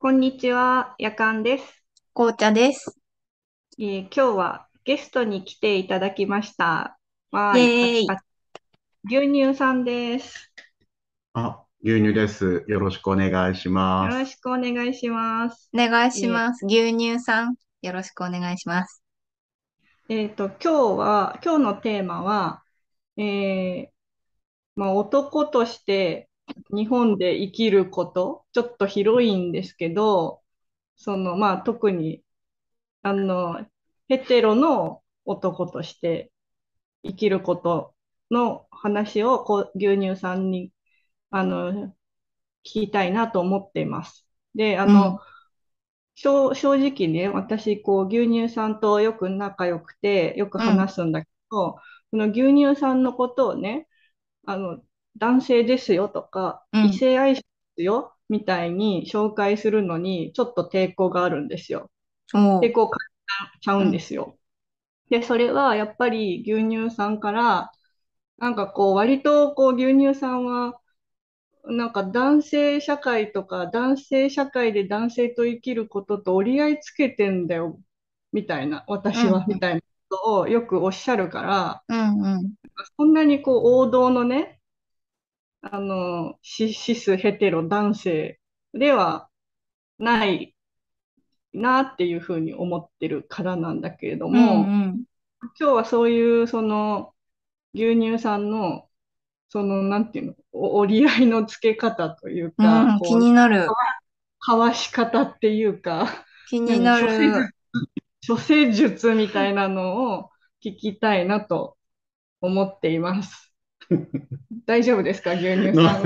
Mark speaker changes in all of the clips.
Speaker 1: こんにちは、やかんです、
Speaker 2: 紅茶です。
Speaker 1: えー今日はゲストに来ていただきました。わ
Speaker 2: イ
Speaker 1: ーい。牛乳さんです。
Speaker 3: あ、牛乳です。よろしくお願いします。
Speaker 1: よろしくお願いします。
Speaker 2: お願い
Speaker 1: えー
Speaker 2: します。牛乳さん、よろしくお願いします。
Speaker 1: えーと、今日は、今日のテーマは、えーまあ、男として日本で生きること、ちょっと広いんですけど、その、まあ、特に、あの、ヘテロの男として生きることの話をこう牛乳さんにあの聞きたいなと思っています。で、あ
Speaker 2: うん、
Speaker 1: の、正正直ね、私、こう、牛乳さんとよく仲良くて、よく
Speaker 2: うん、
Speaker 1: 話すんだけど、その牛乳さんのことをね、あの、男性ですよとか、
Speaker 2: うん。
Speaker 1: 異性愛者ですよみたいに紹介するのに、ちょっと抵抗があるんですよ。抵抗感じちゃう
Speaker 2: うん、
Speaker 1: んですよ。で、それはやっぱり牛乳さんから、なんかこう、割とこう、牛乳さんは、なんか男性社会とか、男性社会で男性と生きることと折り合いつけてんだよ、みたいな、
Speaker 2: うん、
Speaker 1: 私は、みたいなことをよくおっしゃるから、
Speaker 2: うん、うん。
Speaker 1: そんなにこう、王道のね、あの、シシス、ヘテロ、男性ではないなっていうふうに思ってるからなんだけれど
Speaker 2: うん、
Speaker 1: も、
Speaker 2: うん。
Speaker 1: 今日はそういう、その、牛乳さんの、その、なんていうの、お折り合いのつけ方というか、
Speaker 2: うん、
Speaker 1: う、
Speaker 2: になる。
Speaker 1: かわし方っていうか、
Speaker 2: 気に
Speaker 1: 何、
Speaker 2: なる。
Speaker 1: 処世術みたいなのを聞きたいなと思っています。大丈夫ですか、牛乳さん。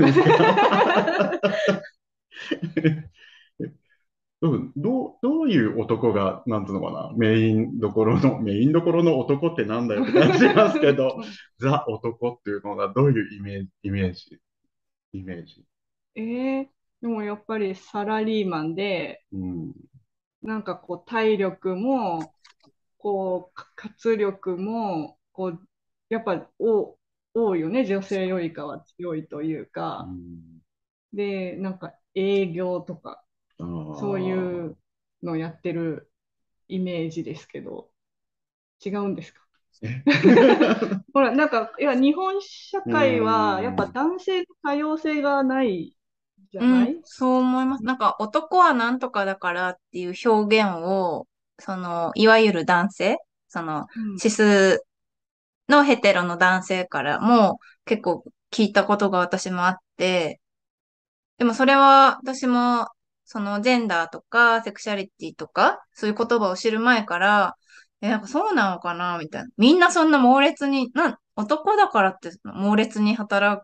Speaker 3: どう、どういう男が、なんつうのかな、メインどころの、メインどころの男ってなんだよって感じしますけど、ザ男っていうのがどういうイメージ、イメージ、イメージ？
Speaker 1: えー、でもやっぱりサラリーマンで、
Speaker 3: うん。
Speaker 1: なんかこう体力も、こう活力も、こう、やっぱお多いよね、女性よりかは強いという
Speaker 3: う
Speaker 1: か、
Speaker 3: ん、
Speaker 1: で、なんか営業とか、
Speaker 3: あ
Speaker 1: そうい
Speaker 3: あ。
Speaker 1: うのをやってるイメージですけど、違うんですか？
Speaker 3: え？
Speaker 1: ほら、なんか、いや、日本社
Speaker 3: う
Speaker 1: 会は、やっぱ
Speaker 3: ん。
Speaker 1: 男性の多様性がないじゃ
Speaker 2: うん、
Speaker 1: ない
Speaker 2: そう思います。なんか、男はなんとかだからっていう表現を、その、いわゆる男性、その、
Speaker 1: うん。
Speaker 2: シスのヘテロの男性からも結構聞いたことが私もあって、でもそれは私も、そのジェンダーとかセクシャリティとか、そういう言葉を知る前から、え、なんかそうなのかなみたいな。みんなそんな猛烈に、な、男だからって猛烈に働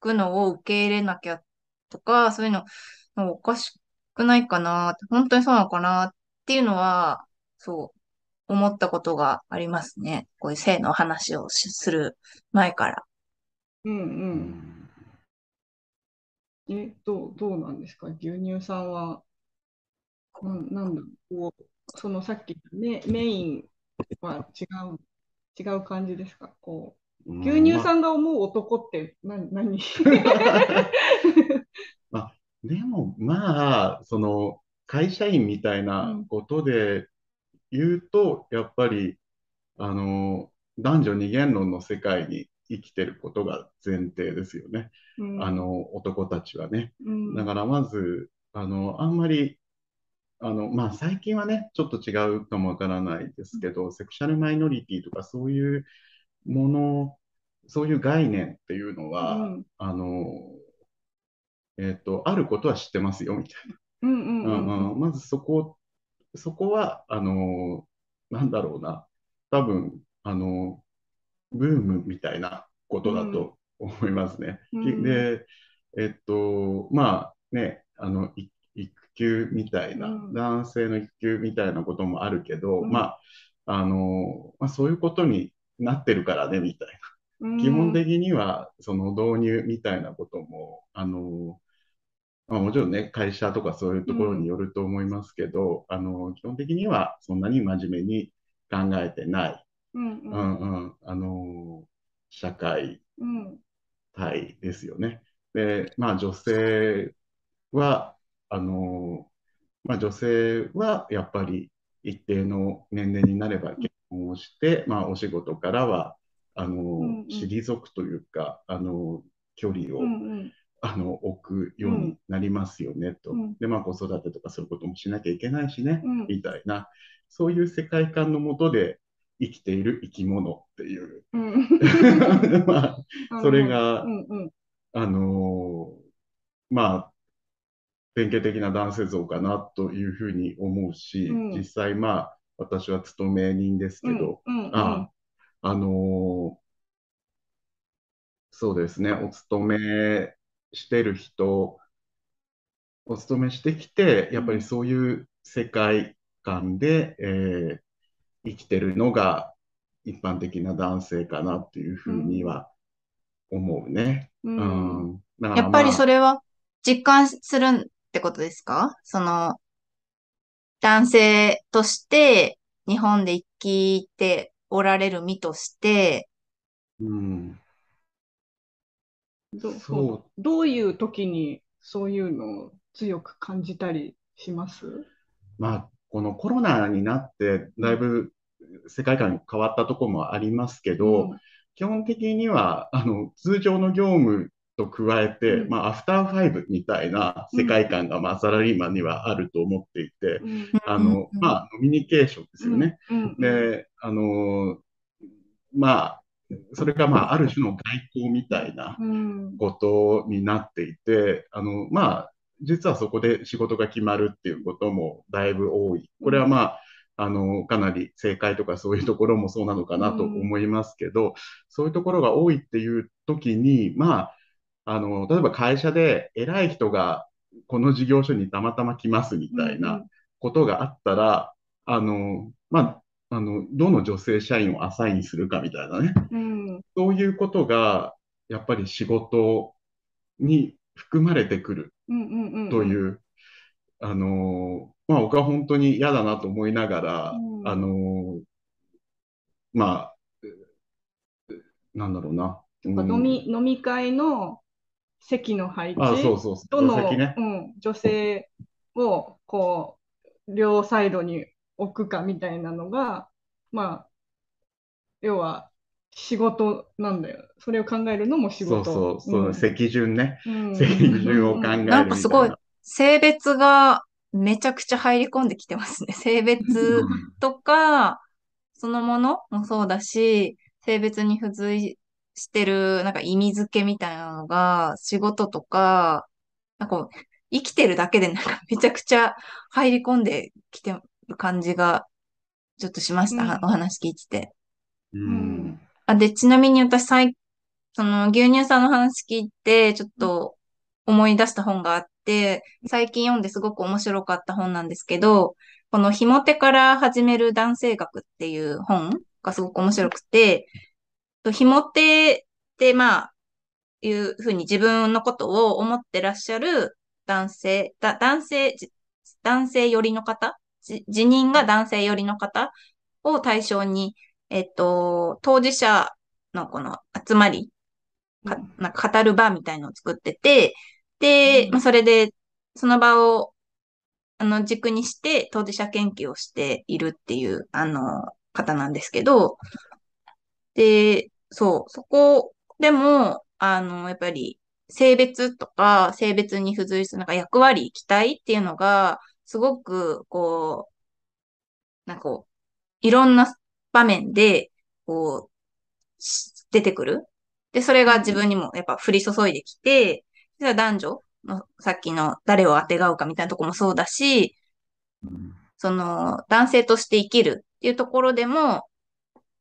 Speaker 2: くのを受け入れなきゃとか、そういうの、おかしくないかな、本当にそうなのかなっていうのは、そう、思ったことがありますね。こういう性の話をしする前から。
Speaker 1: うん
Speaker 3: う
Speaker 1: うん。
Speaker 3: ん。
Speaker 1: え、どう、どうなんですか？牛乳さんは、なん、なんだろう、こう、そのさっきメ、メインは違う、違う感じですか？こう、牛乳さんが思う男って何、何？
Speaker 3: ま あ、でも、まあ、その、会社員みたい
Speaker 1: うん、
Speaker 3: なことで言うと、やっぱり、あの、男女二元論の世界に生きてることが前提ですよね。
Speaker 1: うん、
Speaker 3: あの、男たちはね。
Speaker 1: うん、
Speaker 3: だからまず、あの、あんまり、あの、まあ、最近はね、ちょっと違うかもわからないですけど、セクシャルマイノリティとかそういうもの、そういう概念っていうのは、
Speaker 1: うん、
Speaker 3: あの、えっと、あることは知ってますよ、みたいな。
Speaker 1: うん、うん、うん、
Speaker 3: うんうん、まずそこ、そこは、あの、なんだろうな。多分、あの、ブームみたいなことだ
Speaker 1: うん、
Speaker 3: と思いますね。
Speaker 1: うん、
Speaker 3: で、えっと、まあね、あの、い育休みたいな、
Speaker 1: うん、
Speaker 3: 男性の育休みたいなこともあるけど、
Speaker 1: うん、
Speaker 3: まあ、あの、まあ、そういうことになってるからね、みたいな。
Speaker 1: う
Speaker 3: 基本
Speaker 1: ん、
Speaker 3: 的には、その導入みたいなことも、あの、まあ、もちろんね、会社とかそういうところに
Speaker 1: うん、
Speaker 3: よると思いますけど、あの、基本的にはそんなに真面目に考えてない、
Speaker 1: うん、うん、
Speaker 3: うんうん、あの、社会
Speaker 1: うん、
Speaker 3: 態ですよね。で、まあ女性は、あの、まあ、女性はやっぱり一定の年齢になれば結婚をして、まあ、お仕事からはあの、
Speaker 1: うんうん。
Speaker 3: 退くというかあの距離を、
Speaker 1: うんうん
Speaker 3: あの置くようになりますよねと。
Speaker 1: うん。
Speaker 3: で、まあ、子育てとかそういうこともしなきゃいけないしね、
Speaker 1: うん。
Speaker 3: みたいな、そういう世界観のもとで生きている生き物っていう。
Speaker 1: うん。
Speaker 3: まあ、それが
Speaker 1: うんうん。
Speaker 3: あのーまあ、典型的な男性像かなというふうに思うし、
Speaker 1: うん。
Speaker 3: 実際、まあ、私は勤め人ですけど、
Speaker 1: うんうん。
Speaker 3: ああのーそうですね、お勤めしてる人、お勤めしてきて、やっぱりそういう世界観で、えー生きてるのが一般的な男性かなっていうふうには思うね。
Speaker 1: う
Speaker 3: うん。ん。だから
Speaker 2: やっぱりそ
Speaker 3: れ、
Speaker 2: れは実感するってことですか？その、男性として日本で生きておられる身として、
Speaker 3: うん、
Speaker 1: ど
Speaker 3: そう。
Speaker 1: どういう時にそういうのを強く感じたりします？
Speaker 3: まあ、このコロナになって、だいぶ世界観変わったところもありますけど、基本的には、あの、通常の業務と加えて、
Speaker 1: うん。
Speaker 3: まあ、アフターファイブみたいな世界観が、まあ、サラリーマンにはあると思っていて、
Speaker 1: うん。
Speaker 3: あの、
Speaker 2: うん。
Speaker 3: まあ、ノミニケーションですよね。
Speaker 1: うん。うん。
Speaker 3: で、あの、まあ、それが、まあ、ある種の外交みたいな
Speaker 1: うん。
Speaker 3: ことになっていて、あの、まあ、実はそこで仕事が決まるっていうこともだいぶ多い。これはまあ、あの、かなり正解とかそういうところもそうなのかなと思いますけど、そういうところが多いっていう時に、まあ、あの、例えば会社で偉い人がこの事業所にたまたま来ますみたいなことがあったら、あの、まあ、あの、どの女性社員をアサインするかみたいなね、
Speaker 1: うん
Speaker 3: そういうことが、やっぱり仕事に含まれてくる
Speaker 1: うんうんうん
Speaker 3: という、あのーまあ僕は本当に嫌だなと思いながら、
Speaker 1: うん
Speaker 3: あのーまあ、えなんだろうな。うん
Speaker 1: 飲み飲み会の席の配置
Speaker 3: あ、そうそうそう。
Speaker 1: どの、
Speaker 3: ね。
Speaker 1: うん、女性をこう両サイドに置くかみたいなのが、まあ、要は仕事なんだよ。それを考えるのも仕
Speaker 3: そう
Speaker 1: 事。
Speaker 3: そう、その席順ね。
Speaker 1: うん
Speaker 3: 席順を考えるみたい
Speaker 2: なんかすごい
Speaker 3: な。
Speaker 2: 性別がめちゃくちゃ入り込んできてますね。性別とか、そのものもそうだし、性別に付随してる、なんか意味付けみたいなのが、仕事とか、なんかこう生きてるだけでなんかめちゃくちゃ入り込んできてる感じが、ちょっとしました。
Speaker 1: うん
Speaker 2: お話聞いてて。
Speaker 3: うん。
Speaker 2: あ、で、ちなみに私、最、その、牛乳さんの話聞いて、ちょっと思い出した本があって、最近読んですごく面白かった本なんですけど、このひも手から始める男性学っていう本がすごく面白くて、とひも手って、まあ、いうふうに自分のことを思ってらっしゃる男性、だ男性、じ男性寄りの方、じ自認が男性寄りの方を対象に、えっと、当事者のこの集まり、かなんか語る場みたいのを作ってて、で、
Speaker 1: うん。
Speaker 2: まあ、それで、その場を、あの、軸にして当事者研究をしているっていう、あの、方なんですけど、で、そう、そこでも、あの、やっぱり、性別とか、性別に付随するなんか役割、期待っていうのが、すごく、こう、なんかこう、いろんな場面で、こう、し出てくる。で、それが自分にもやっぱ降り注いできて、じゃあ男女のさっきの誰を当てがうかみたいなとこもそうだし、
Speaker 3: うん
Speaker 2: その男性として生きるっていうところでも、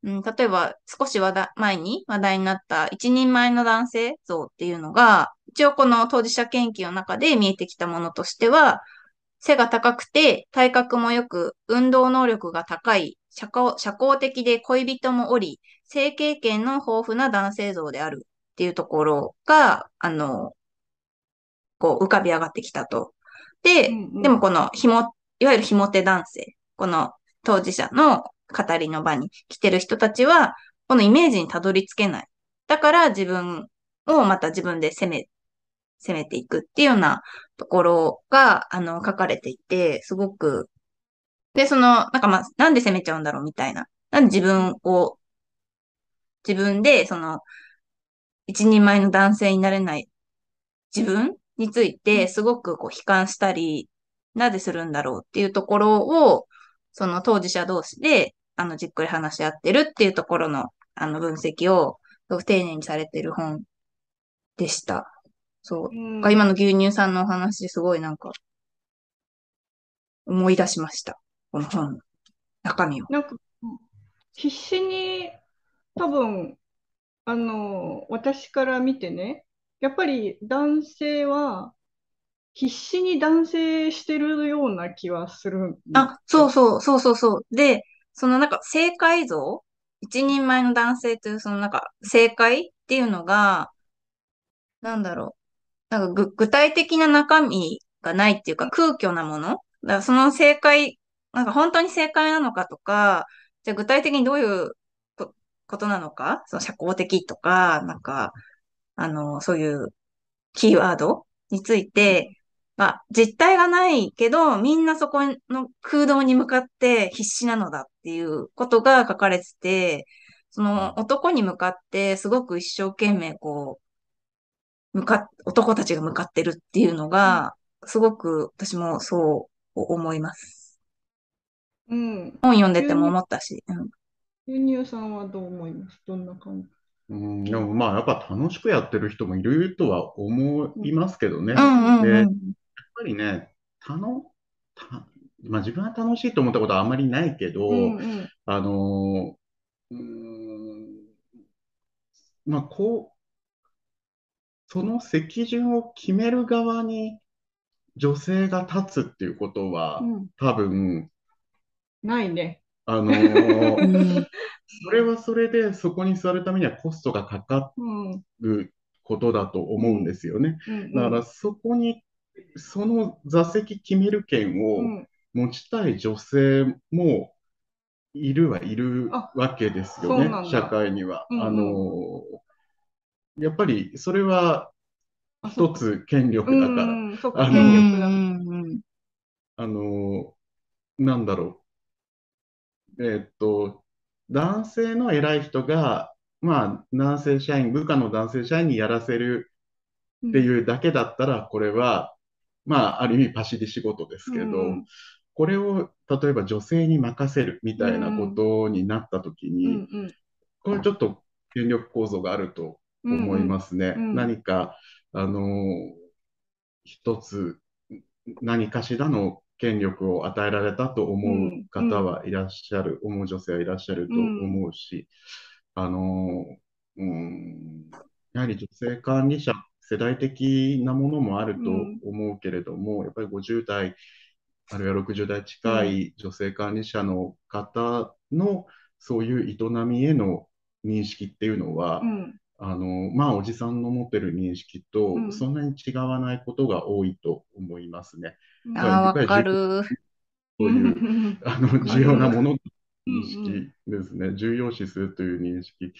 Speaker 2: うん、例えば少し話題前に話題になった一人前の男性像っていうのが、一応この当事者研究の中で見えてきたものとしては、背が高くて体格も良く、運動能力が高い、社交社交的で恋人もおり、性経験の豊富な男性像であるっていうところが、あの、こう浮かび上がってきたと。で、
Speaker 1: うんうん
Speaker 2: でもこのひも、いわゆるひも手男性、この当事者の語りの場に来てる人たちは、このイメージにたどり着けない。だから自分をまた自分で責め攻めていくっていうようなところが、あの、書かれていて、すごく、で、その、なんかまあ、なんで攻めちゃうんだろうみたいな。なんで自分を、自分で、その、一人前の男性になれない自分について、すごくこう、悲観したり、なぜするんだろうっていうところを、その当事者同士で、あの、じっくり話し合ってるっていうところの、あの、分析を、丁寧にされてる本でした。そう。
Speaker 1: うん
Speaker 2: 今の牛乳さんのお話、すごいなんか、思い出しました。この本の中身を。
Speaker 1: なんか、必死に、多分、あの、私から見てね、やっぱり男性は、必死に男性してるような気はするん
Speaker 2: あ、そうそう、そうそうそう。で、そのなんか正解像一人前の男性というそのなんか正解っていうのが、なんだろう。なんかぐ具体的な中身がないっていうか空虚なもの？だからその正解、なんか本当に正解なのかとか、じゃあ具体的にどういうこことなのか？その社交的とか、なんか、あの、そういうキーワードについて、まあ、実体がないけど、みんなそこの空洞に向かって必死なのだっていうことが書かれてて、その男に向かってすごく一生懸命こう、向かっ、男たちが向かってるっていうのが、すごく私もそう思います。
Speaker 1: うん。
Speaker 2: 本読んでても思ったし。うん
Speaker 1: 牛乳さんはどう思います？どんな感じ？
Speaker 3: うん、でもまあ、やっぱ楽しくやってる人もいるとは思いますけどね。
Speaker 2: うんうん
Speaker 3: で、やっ
Speaker 2: うん。
Speaker 3: ぱりね、たの、た、まあ自分は楽しいと思ったことはあんまりないけど、
Speaker 1: うんうん
Speaker 3: あのー、うーん、まあこう、その席順を決める側に女性が立つっていうことは、
Speaker 1: うん
Speaker 3: 多分、
Speaker 1: ないね。
Speaker 3: あのー
Speaker 2: うん
Speaker 3: それはそれでそこに座るためにはコストがかか
Speaker 1: うん
Speaker 3: ることだと思うんですよね。
Speaker 1: うん
Speaker 3: だからそこに、その座席決める権
Speaker 1: う
Speaker 3: を
Speaker 1: ん
Speaker 3: 持ちたい女性もいるはいる
Speaker 1: あ
Speaker 3: わけですよね社会には。あの、やっぱりそれは一つ権力
Speaker 1: うん
Speaker 3: だか。ら、あの
Speaker 1: 権だ。
Speaker 2: うん
Speaker 3: あの、なんだろう。えーっと、男性の偉い人が、まあ、男性社員、部下の男性社員にやらせるっていうだけだったら、これは、まあ、ある意味パシリ仕事ですけど、
Speaker 1: うん。
Speaker 3: これを例えば女性に任せるみたいなことになったとき
Speaker 1: う
Speaker 3: に、これちょっと権力構造があると思いますね。
Speaker 1: うん。うん
Speaker 3: 何か、あのー一つ、何かしらの権力を与えられたと思う方はいらっしゃる、思う女性はいらっしゃると思うし、あのーうん、やはり女性管理者、世代的なものもあると思うけれども、やっぱり50代、あるいは60代近い女性管理者の方のそういう営みへの認識っていうのは、
Speaker 1: うん
Speaker 3: あの、まあ、おじさんの持ってる認識と
Speaker 1: うん
Speaker 3: そんなに違わないことが多いと思いますね。
Speaker 1: うん
Speaker 2: ああ、わかる。
Speaker 3: そういう、
Speaker 1: う ん
Speaker 3: あの、重要なもの認識ですね。重要視するという認識。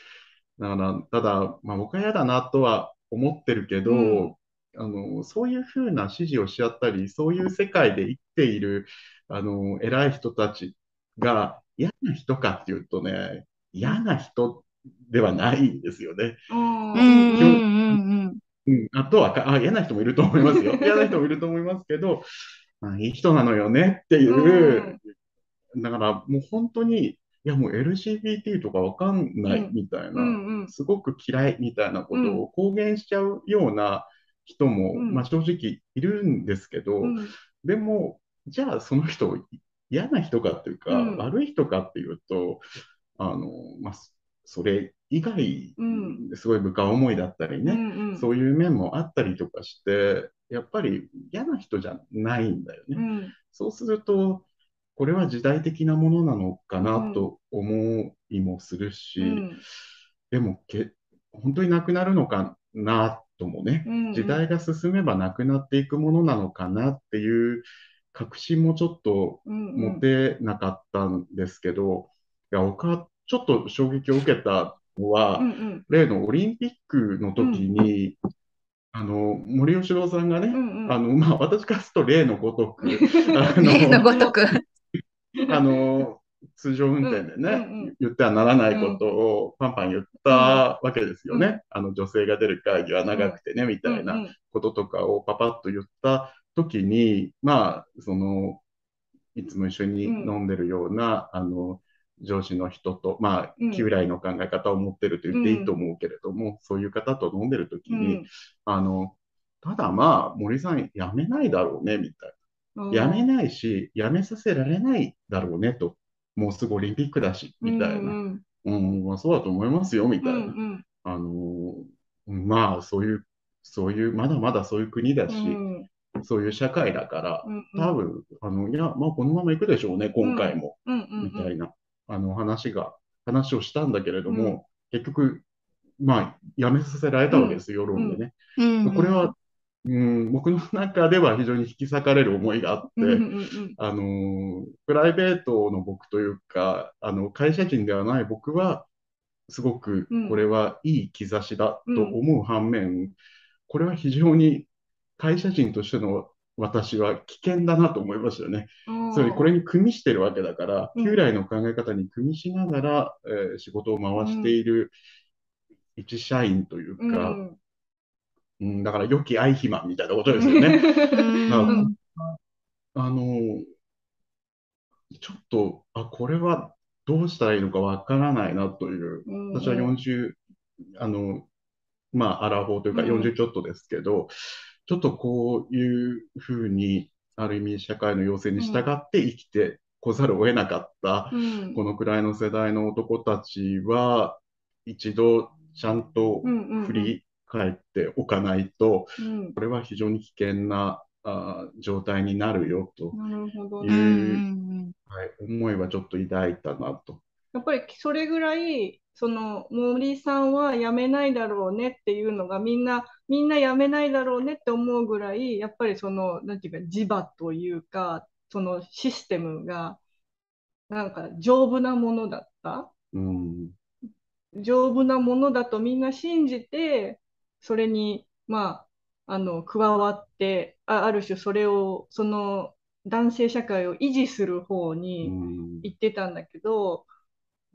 Speaker 3: だから、ただ、まあ、僕は嫌だなとは思ってるけど、
Speaker 1: うん
Speaker 3: あの、そういうふうな指示をし合ったり、そういう世界で生きている、あの、偉い人たちが嫌な人かっていうとね、嫌な人ではないんですよね。
Speaker 1: あ
Speaker 2: うん
Speaker 1: ー
Speaker 2: うんうん。
Speaker 3: うん、あとはか、あ、嫌な人もいると思いますよ。嫌な人もいると思いますけど、まあ、いい人なのよねっていう、だからもう本当に、いやもう LGBT とかわかんない
Speaker 1: うん
Speaker 3: みたいな、
Speaker 1: うんうん。
Speaker 3: すごく嫌いみたいなことを公言しちゃうような人も、
Speaker 1: うん。
Speaker 3: まあ正直いるんですけど、
Speaker 1: うん。
Speaker 3: でも、じゃあその人、嫌な人かっていうか、
Speaker 1: うん
Speaker 3: 悪い人かっていうと、あの、まあ、そそれ以外すごい部下思いだったりね、
Speaker 1: うんうん。
Speaker 3: そういう面もあったりとかして、やっぱり嫌な人じゃないんだよね。
Speaker 1: うん。
Speaker 3: そうすると、これは時代的なものなのかなと思いもするし、
Speaker 1: うん。
Speaker 3: でもけ、本当になくなるのかなともね、
Speaker 1: うん
Speaker 3: 時代が進めばなくなっていくものなのかなっていう確信もちょっと
Speaker 1: うん
Speaker 3: 持てなかったんですけど、いや、僕はちょっと衝撃を受けたのは、
Speaker 1: うんうん。
Speaker 3: 例のオリンピックの時に、あの、森喜朗さんがね、
Speaker 1: うんうん。
Speaker 3: あの、まあ、私からすると例のごとく、あ
Speaker 2: 例の
Speaker 3: の、
Speaker 2: ごとく。
Speaker 3: あの、通常運転でね、
Speaker 1: うんうんうん。
Speaker 3: 言ってはならないことをパンパン言ったわけですよね。あの、女性が出る会議は長くてね、みたいな
Speaker 1: うんうん。
Speaker 3: こととかをパパッと言った時に、まあ、その、いつも一緒に飲んでるような、あの、上司の人と、まあ
Speaker 1: うん、
Speaker 3: 旧来の考え方を持ってると言っていいと思うけれども、そういう方と飲んでる時に、あの、ただまあ、森さん辞めないだろうね、みたい
Speaker 1: うん
Speaker 3: な。辞めないし、辞めさせられないだろうね、と。もうすぐオリンピックだし、みたいな。
Speaker 1: うん
Speaker 3: うん、まあそうだと思いますよ、みた
Speaker 1: うん
Speaker 3: いな。
Speaker 1: うん
Speaker 3: あのーまあ、そういう、そういう、まだまだそういう国だし、
Speaker 1: うん
Speaker 3: そういう社会だから、
Speaker 1: うん
Speaker 3: 多分、あの、いや、まあこのまま行くでしょうね、今回も。
Speaker 1: うんうん
Speaker 3: みたいな、あの話が、話をしたんだけれども、
Speaker 1: うん。
Speaker 3: 結局、まあ、辞めさせられたわけですよ、世論でね。
Speaker 2: うん。
Speaker 3: これは、うん、僕の中では非常に引き裂かれる思いがあって、
Speaker 1: うんうんうん
Speaker 3: あのープライベートの僕というか、あの、会社人ではない僕は、すごく
Speaker 1: うん。
Speaker 3: これはいい兆しだと思う反面、これは非常に会社人としての私は危険だなと思いましたよね。
Speaker 1: うん。
Speaker 3: つまりこれに組みしてるわけだから、
Speaker 1: うん。
Speaker 3: 旧来の考え方に組みしながら、えー仕事を回している一社員という
Speaker 1: うん。
Speaker 3: か、うん、だから良き愛肥満みたいなことですよね。
Speaker 2: うん。
Speaker 3: あの、ちょっと、あ、これはどうしたらいいのかわからないなという、
Speaker 1: うん。
Speaker 3: 私は40、あの、まあ、アラフォーというか
Speaker 1: うん。
Speaker 3: 40ちょっとですけど、ちょっとこういうふうに、ある意味社会の要請に従って生きてこざるを得なかった、
Speaker 1: うん。
Speaker 3: このくらいの世代の男たちは、一度ちゃんと振り返っておかないと、
Speaker 1: うん。
Speaker 3: これは非常に危険なあー状態になるよとい
Speaker 2: う
Speaker 3: はい、思いはちょっと抱いたなと。
Speaker 1: やっぱりそれぐらい、その森さんは辞めないだろうねっていうのがみんな、みんな辞めないだろうねって思うぐらい、やっぱりその、なんていうか、磁場というか、そのシステムが、なんか丈夫なものだった。
Speaker 3: うん、
Speaker 1: 丈夫なものだとみんな信じて、それに、まあ、あの、加わって、あ、ある種それを、その男性社会を維持する方
Speaker 3: う
Speaker 1: に
Speaker 3: ん、
Speaker 1: 行ってたんだけど、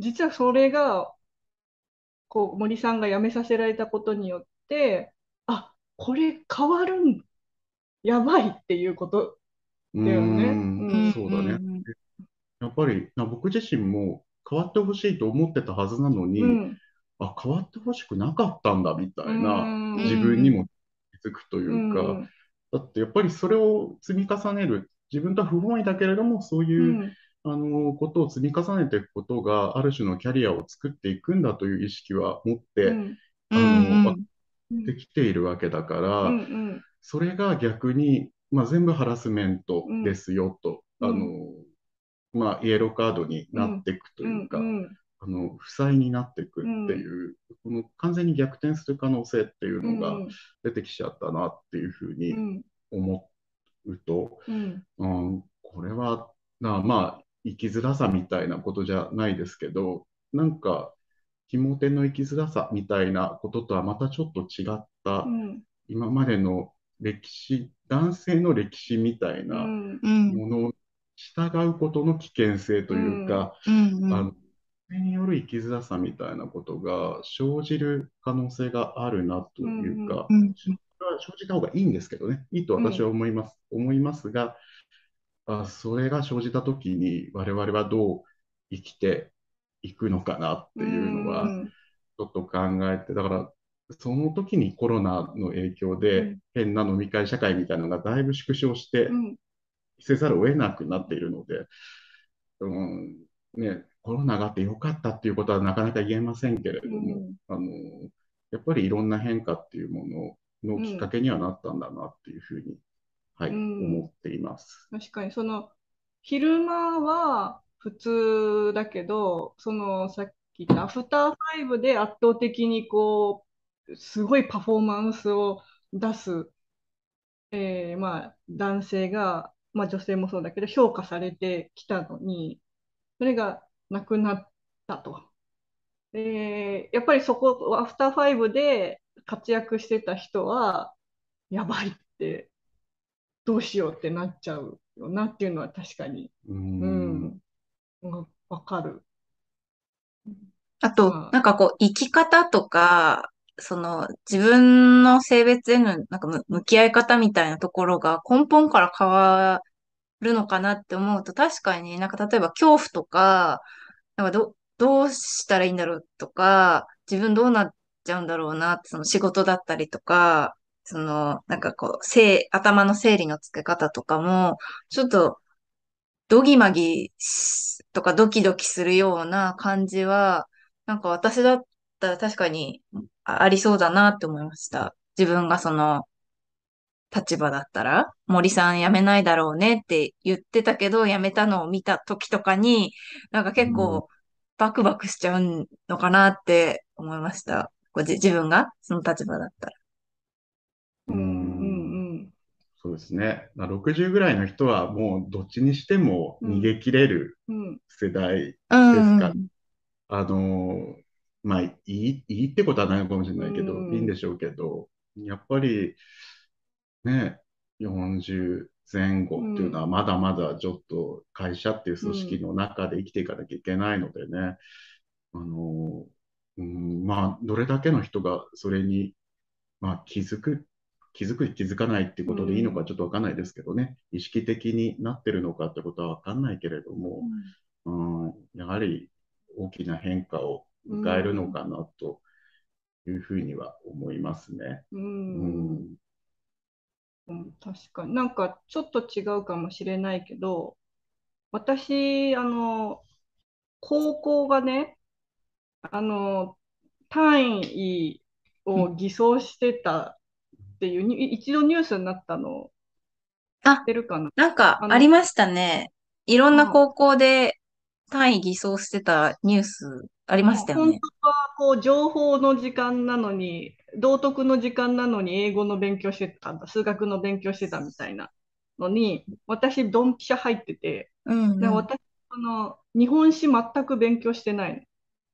Speaker 1: 実はそれが、こう、森さんが辞めさせられたことによって、あ、これ変わるん、やばいっていうこと。だよね。
Speaker 3: うん。
Speaker 1: うん
Speaker 3: そうだね。やっぱりな僕自身も変わってほしいと思ってたはずなのに、
Speaker 1: うん。
Speaker 3: あ、変わってほしくなかったんだみたいな、
Speaker 1: うん。
Speaker 3: 自分にも気づくというか、
Speaker 1: うん。
Speaker 3: だってやっぱりそれを積み重ねる、自分とは不本意だけれども、そういう、
Speaker 1: うん。
Speaker 3: あのことを積み重ねていくことが、ある種のキャリアを作っていくんだという意識は持って、
Speaker 1: うん。
Speaker 3: あの
Speaker 2: うん。
Speaker 1: うん
Speaker 3: できているわけだから、
Speaker 1: うんうん。
Speaker 3: それが逆に、まあ、全部ハラスメントですよと、
Speaker 1: うん。
Speaker 3: あの、まあ、イエローカードになっていくというか、
Speaker 1: うん
Speaker 3: あの、負債になっていくっていう、この完全に逆転する可能性っていうのが出てきちゃったなっていうふうに
Speaker 1: うん。
Speaker 3: 思うと、
Speaker 1: うん。
Speaker 3: うん、これは、なまあ、生きづらさみたいなことじゃないですけど、なんか、ひも手の生きづらさみたいなこととはまたちょっと違った、
Speaker 1: うん。
Speaker 3: 今までの歴史、男性の歴史みたいな
Speaker 1: うん。
Speaker 2: うん
Speaker 3: ものを従うことの危険性というか、
Speaker 2: うん。
Speaker 3: あの、それによる生きづらさみたいなことが生じる可能性があるなというか、
Speaker 2: うん。
Speaker 3: それは生じた方がいいんですけどね、いいと私は思います、思いますが、あ、それが生じたときに我々はどう生きていくのかなっていうのは、
Speaker 1: うん。
Speaker 3: ちょっと考えて、だから、その時にコロナの影響で、
Speaker 1: うん。
Speaker 3: 変な飲み会社会みたいなのがだいぶ縮小して
Speaker 1: うん。
Speaker 3: せざるを得なくなっているので、うんね、コロナがあってよかったっていうことはなかなか言えませんけれども、
Speaker 1: うん。
Speaker 3: あのやっぱりいろんな変化っていうもののきっかけにはなったんだなっていうふうに、はい、
Speaker 1: うん。
Speaker 3: 思っています。
Speaker 1: 確かにその昼間は普通だけどそのさっき言ったアフターファイブで圧倒的にこうすごいパフォーマンスを出す、えーまあ、男性が、まあ、女性もそうだけど評価されてきたのにそれがなくなったと。えーやっぱりそこアフターファイブで活躍してた人はやばいってどうしようってなっちゃうよなっていうのは確かに、
Speaker 3: う
Speaker 1: うんん、わわかる。
Speaker 2: あと
Speaker 1: まあ、
Speaker 2: なんかこう、生き方とか、その、自分の性別への、なんかむ向き合い方みたいなところが根本から変わるのかなって思うと、確かになんか例えば恐怖とか、なんかど、どうしたらいいんだろうとか、自分どうなっちゃうんだろうなその仕事だったりとか、その、なんかこう、せ頭の整理のつけ方とかも、ちょっと、ドギマギしとかドキドキするような感じは、なんか私だったら確かにあありそうだなって思いました。自分がその立場だったら、森さん辞めないだろうねって言ってたけど、辞めたのを見た時とかに、なんか結構バクバクしちゃうのかなって思いました。こ自分がその立場だったら。
Speaker 1: うんうん
Speaker 3: そうですね。まあ60ぐらいの人はもうどっちにしても逃げ切れる世代、
Speaker 2: うん
Speaker 3: ですか。あのーまあいい、いいってことはないのかもしれないけど、
Speaker 1: うん。
Speaker 3: いいんでしょうけど、やっぱりね、40前後っていうのはまだまだちょっと会社っていう組織の中で生きていかなきゃいけないのでね、あのーうん、まあ、どれだけの人がそれに、まあ、気づく、気づく、気づかないってことでいいのかちょっとわかんないですけどね、意識的になってるのかってことはわかんないけれども、うん、やはり大きな変化を迎えるのかなというふうには思いますね。
Speaker 1: う
Speaker 3: うんん、
Speaker 1: うん、確かに。なんかちょっと違うかもしれないけど、私、あの、高校がね、あの、単位を偽装してたっていう、に一度ニュースになったの、知
Speaker 2: あ
Speaker 1: ってるかな？
Speaker 2: なんか
Speaker 1: あ
Speaker 2: りましたね。いろんな高校で単位偽装してたニュースありましたよね。
Speaker 1: 本当はこう情報の時間なのに、道徳の時間なのに英語の勉強してたんだ、数学の勉強してたみたいなのに、私、ドンピシャ入ってて、
Speaker 2: うんうん
Speaker 1: で私あの、日本史全く勉強してない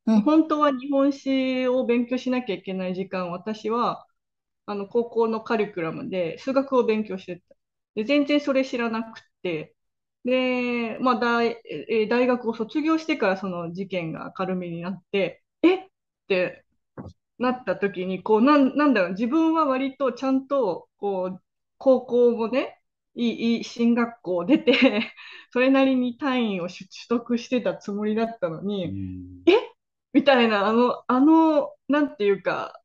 Speaker 1: の。
Speaker 2: うん
Speaker 1: 本当は日本史を勉強しなきゃいけない時間、私はあの高校のカリキュラムで数学を勉強してた。で全然それ知らなくて、で、まあ大、えー大学を卒業してからその事件が明るみになって、えっ？てなった時に、こう、なん、なんだろう、自分は割とちゃんと、こう、高校もね、いい、いい進学校出て、それなりに単位を取取得してたつもりだったの
Speaker 3: う
Speaker 1: に、
Speaker 3: ん
Speaker 1: みたいな、あの、あの、なんていうか、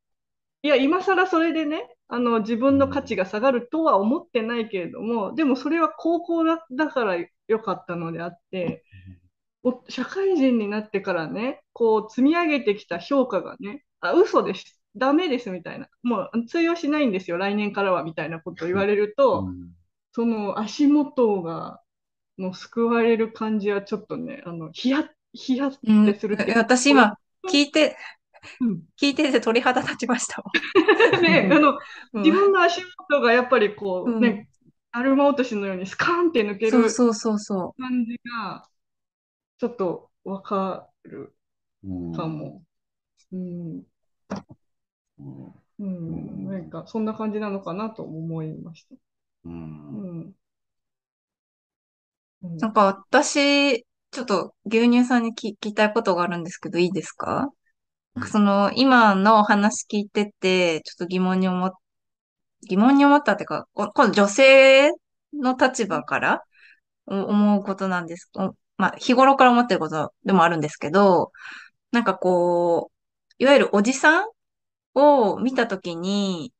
Speaker 1: いや、今更それでね、あの、自分の価値が下がるとは思ってないけれども、でもそれは高校だ、だから良かったのであって、お社会人になってからね、こう積み上げてきた評価がね、あ、嘘です。ダメですみたいな。もう通用しないんですよ、来年からはみたいなことを言われると、その足元が、の救われる感じはちょっとね、あの、ヒヤッ、ヒヤッ
Speaker 2: うん
Speaker 1: てするっていうか
Speaker 2: 私今聞いて、
Speaker 1: うん
Speaker 2: 聞いてて鳥肌立ちましたも ん。
Speaker 1: ね、あの、
Speaker 2: うん
Speaker 1: 自分の足元がやっぱりこう、
Speaker 2: うん
Speaker 1: ね、だるま落としのようにスカーンって抜ける
Speaker 2: そうそうそうそ
Speaker 1: 感じが、ちょっとわかる
Speaker 3: うん
Speaker 1: かも。うん。
Speaker 3: うん
Speaker 1: うん。なんか、そんな感じなのかなと思いました。
Speaker 3: う
Speaker 1: うんん。うん
Speaker 2: なんか私、ちょっと牛乳さんに聞きたいことがあるんですけど、いいですか？その、今のお話聞いてて、ちょっと疑問に思っ、疑問に思ったっていうか、こ今度女性の立場から思うことなんです。まあ、日頃から思ってることでもあるんですけど、なんかこう、いわゆるおじさんを見たときに、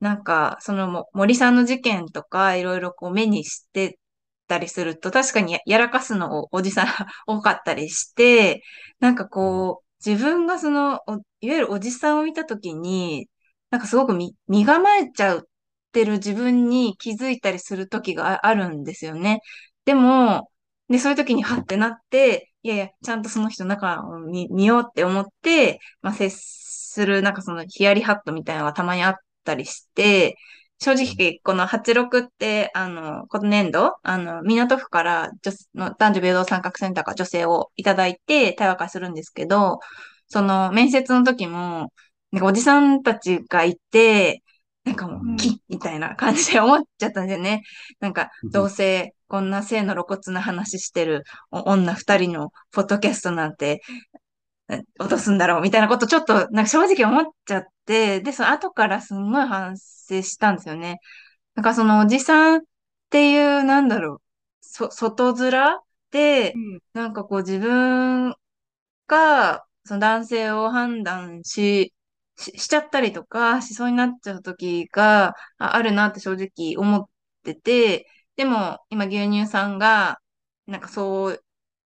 Speaker 2: なんか、その森さんの事件とか、いろいろこう目にしてたりすると、確かにやらかすのおおじさん多かったりして、なんかこう、自分がその、いわゆるおじさんを見たときに、なんかすごく身構えちゃってる自分に気づいたりするときがあるんですよね。でも、で、そういう時にハッてなって、いやいや、ちゃんとその人中を見、見ようって思って、まあ、接する、なんかそのヒヤリハットみたいなのがたまにあったりして、正直、この86って、あの、今年度、あの、港府から女の男女平等参画センターから女性をいただいて対話会するんですけど、その面接の時も、なんかおじさんたちがいて、なんかもう、
Speaker 1: うん
Speaker 2: 木みたいな感じで思っちゃったんだよね。なんか、どうせこんな性の露骨な話してるお女二人のポッドキャストなんて、え落とすんだろうみたいなことちょっと、なんか正直思っちゃって、で、その後からすんごい反省したんですよね。なんかそのおじさんっていう、なんだろう、そ、外面で
Speaker 1: う、ん
Speaker 2: なんかこう自分が、その男性を判断し、し、しちゃったりとか、しそうになっちゃう時がああるなって正直思ってて、でも今牛乳さんが、なんかそう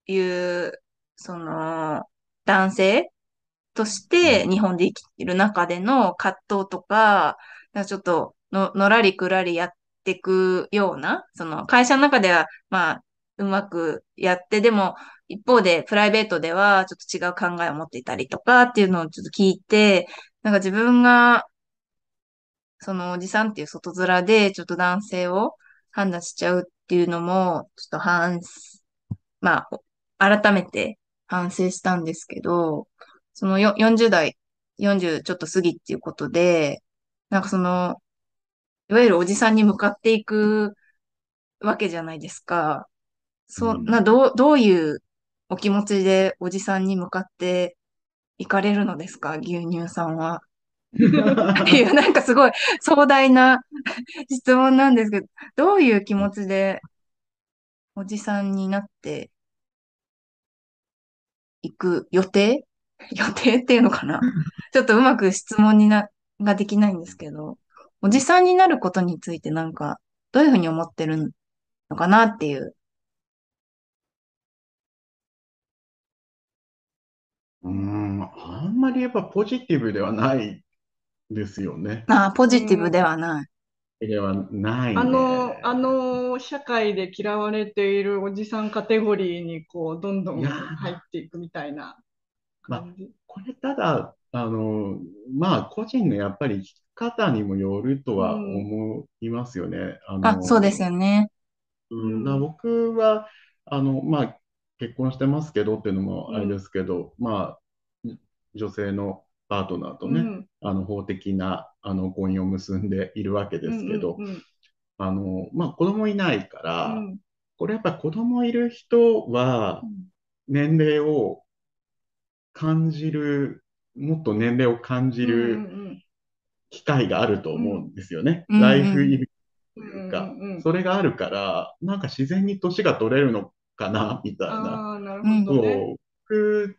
Speaker 2: いう、その、男性として日本で生きている中での葛藤とか、ちょっとの、のらりくらりやっていくような、その会社の中では、まあ、うまくやって、でも、一方でプライベートではちょっと違う考えを持っていたりとかっていうのをちょっと聞いて、なんか自分が、そのおじさんっていう外面でちょっと男性を判断しちゃうっていうのも、ちょっと反、まあ、改めて反省したんですけど、そのよ40代、40ちょっと過ぎっていうことで、なんかその、いわゆるおじさんに向かっていくわけじゃないですか。そ
Speaker 3: うん
Speaker 2: んな、どう、どういうお気持ちでおじさんに向かって行かれるのですか？牛乳さんは。っ ていう、なんかすごい壮大な質問なんですけど、どういう気持ちでおじさんになっていく予定？予定っていうのかな？ちょっとうまく質問にな、ができないんですけど、おじさんになることについてなんか、どういうふうに思ってるのかなっていう。
Speaker 3: うーん、あんまりやっぱポジティブではないですよね。
Speaker 2: ああ、ポジティブではない。
Speaker 3: ではない
Speaker 1: あ
Speaker 3: ね。
Speaker 1: の、あの社会で嫌われているおじさんカテゴリーにこうどんどん入っていくみたいな感じ？
Speaker 3: これただ、あの、まあ、個人のやっぱり生き方にもよるとは思いますよね。あの、
Speaker 2: あ、そうですよね。
Speaker 3: うん、だ僕は、あの、まあ、結婚してますけどっていうのもあれですけど、まあ、女性のパートナーとね、
Speaker 1: うん
Speaker 3: あの、法的な、あの、婚姻を結んでいるわけですけど、
Speaker 1: うんうん
Speaker 3: あの、まあ、子供いないから、
Speaker 1: うん
Speaker 3: これやっぱ子供いる人は、年齢を感じる、もっと年齢を感じ
Speaker 1: うんう
Speaker 3: る
Speaker 1: ん
Speaker 3: 機会があると思うんですよね。
Speaker 2: うん
Speaker 3: ライフイベン
Speaker 1: うん
Speaker 3: トが。
Speaker 1: うんうん
Speaker 3: それがあるから、なんか自然に年が取れるのかな、みたいな。
Speaker 1: なるほどね。
Speaker 3: そう、僕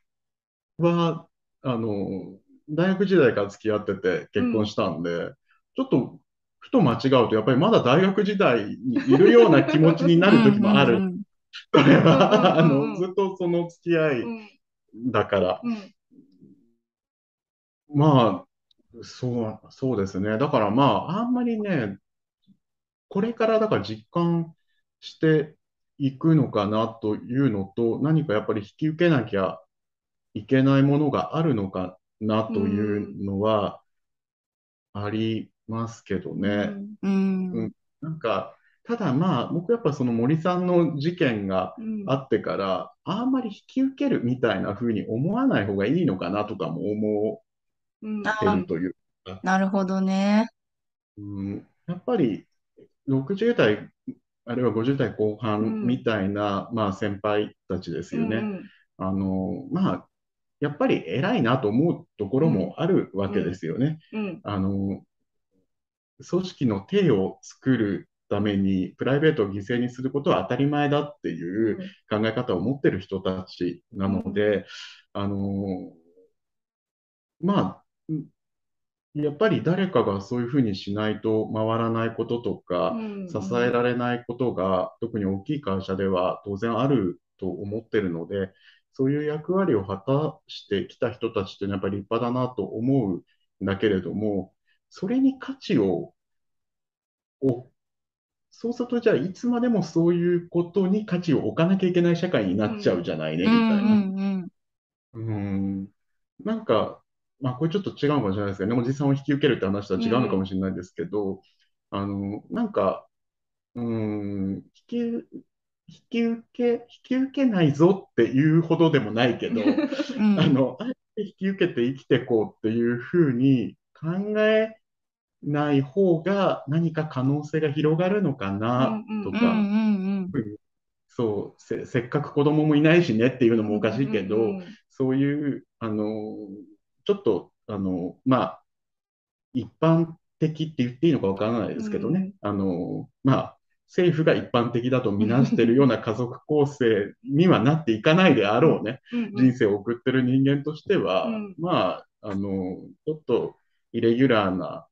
Speaker 3: は、あの、大学時代から付き合ってて結婚したんで、ちょっと、ふと間違うと、やっぱりまだ大学時代にいるような気持ちになる時もある。
Speaker 2: うんうんうん
Speaker 3: それは、あ
Speaker 1: うんうんうん
Speaker 3: の、ずっとその付き合い
Speaker 1: うん
Speaker 3: だから。
Speaker 1: うん
Speaker 3: まあ、そう、そうですね。だからまあ、あんまりね、これからだから実感していくのかなというのと、何かやっぱり引き受けなきゃいけないものがあるのかなというのはありますけどね。
Speaker 2: うん。
Speaker 3: なんか、ただまあ、僕やっぱその森さんの事件が
Speaker 1: うん。
Speaker 3: あってから、あんまり引き受けるみたいな風に思わない方がいいのかなとかも思
Speaker 1: うん
Speaker 3: ってるという
Speaker 2: なるほどね。
Speaker 3: うん、やっぱり60代、あるいは50代後
Speaker 1: うん
Speaker 3: 半みたいな、まあ、先輩たちですよね。
Speaker 1: うん
Speaker 3: あの、まあ、やっぱり偉いなと思うところもあるわけですよね。
Speaker 1: うん。
Speaker 3: あの、組織の体を作るためにプライベートを犠牲にすることは当たり前だっていう考え方を持ってる人たちなので、あの、まあ、やっぱり誰かがそういうふうにしないと回らないこととか、
Speaker 1: うん。
Speaker 3: 支えられないことが、特に大きい会社では当然あると思ってるので、そういう役割を果たしてきた人たちっていうのはやっぱり立派だなと思うんだけれども、それに価値を、をそうするとじゃあいつまでもそういうことに価値を置かなきゃいけない社会になっちゃうじゃないね、みたいな。
Speaker 2: うんうん
Speaker 3: うんなんか、まあ、これちょっと違うのかもしれないですけどね、おじさんを引き受けるって話とは違うのかもしれないですけど、あの、なんか、うん、引き、引き受け、引き受けないぞっていうほどでもないけど、
Speaker 2: うん。
Speaker 3: あの、あえて引き受けて生きていこうっていうふうに考えない方が何か可能性が広がるのかなと
Speaker 2: うんう
Speaker 3: か、
Speaker 2: ん
Speaker 3: そう、せ、せっかく子供もいないしねっていうのもおかしいけど、
Speaker 1: うんうんうん。
Speaker 3: そういう、あの、ちょっと、あの、まあ、一般的って言っていいのかわからないですけどね、あの、まあ、政府が一般的だとみなしているような家族構成にはなっていかないであろうね、
Speaker 1: うんうん。
Speaker 3: 人生を送ってる人間としては、
Speaker 1: うん。
Speaker 3: まあ、あの、ちょっとイレギュラーな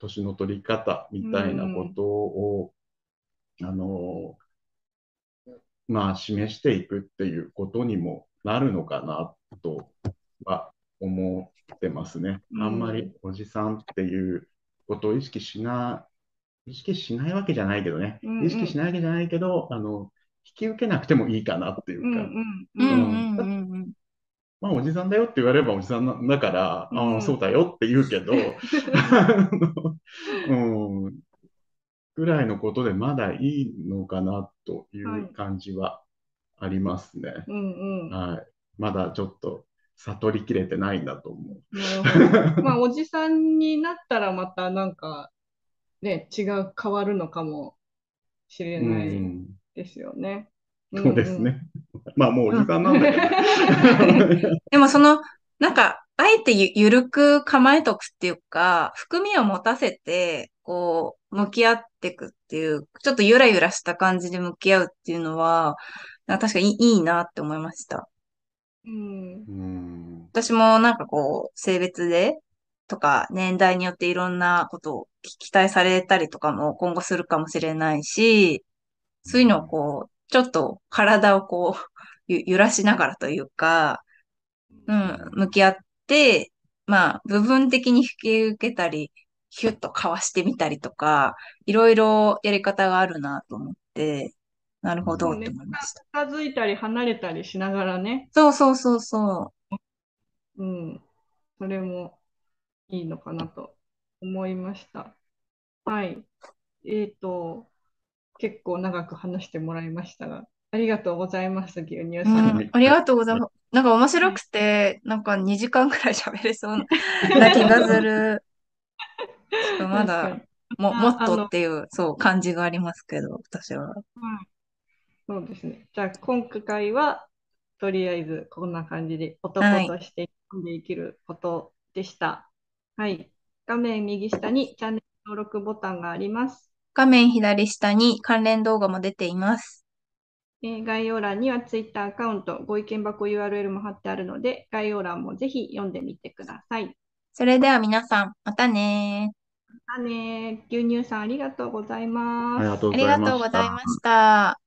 Speaker 3: 年の取り方みたいなことを、あの、まあ、示していくっていうことにもなるのかなとは思ってますね。
Speaker 1: うん。
Speaker 3: あんまりおじさんっていうことを意識しな、意識しないわけじゃないけどね。
Speaker 1: うんうん。
Speaker 3: 意識しないわけじゃないけど、あの、引き受けなくてもいいかなっていうか、まあ、おじさんだよって言われればおじさんなだから、あ
Speaker 1: うん
Speaker 3: あ、そうだよって言うけど、うん、ぐらいのことでまだいいのかなという感じはありますね。
Speaker 1: うんうん
Speaker 3: はい。まだちょっと悟りきれてないんだと思う。
Speaker 1: まあ、おじさんになったらまたなんか、ね、違う、変わるのかもしれ
Speaker 3: う
Speaker 1: ない
Speaker 3: ん、
Speaker 1: ですよね。
Speaker 3: そうですね。まあもうおじさんなんだけど。
Speaker 2: でもその、なんか、あえてゆ、ゆるく構えとくっていうか、含みを持たせて、こう、向き合っていくっていう、ちょっとゆらゆらした感じで向き合うっていうのは、なんか確かにいいいいなって思いました。
Speaker 1: うん。
Speaker 3: うん。
Speaker 2: 私もなんかこう、性別でとか年代によっていろんなことを期待されたりとかも今後するかもしれないし、そういうのをこう、ちょっと体をこう、ゆ揺らしながらというか、うん、向き合って、まあ、部分的に引き受けたり、ヒュッとかわしてみたりとか、いろいろやり方があるなと思って、なるほどって思いました。
Speaker 1: 近づいたり離れたりしながらね、
Speaker 2: そうそうそうそ
Speaker 1: うん。それもいいのかなと思いました。はい。えっと、結構長く話してもらいましたが、ありがとうございます、牛乳
Speaker 2: う。う
Speaker 1: さん。
Speaker 2: ん、ありがとうございます。なんか面白くて、なんか2時間くらい喋れそうな気がする。ちょっとまだ、も、
Speaker 1: あ
Speaker 2: もっとっていう、そう、感じがありますけど、私は。
Speaker 1: そうですね。じゃあ、今回は、とりあえずこんな感じで、男
Speaker 2: はい
Speaker 1: として生んで生きることでした。はい。画面右下にチャンネル登録ボタンがあります。
Speaker 2: 画面左下に関連動画も出ています。
Speaker 1: えー概要欄には Twitter アカウント、ご意見箱 URL も貼ってあるので、概要欄もぜひ読んでみてください。
Speaker 2: それでは皆さん、またね
Speaker 1: またね、牛乳さんありがとうございます。
Speaker 3: ありがとう
Speaker 2: ありがとうございました。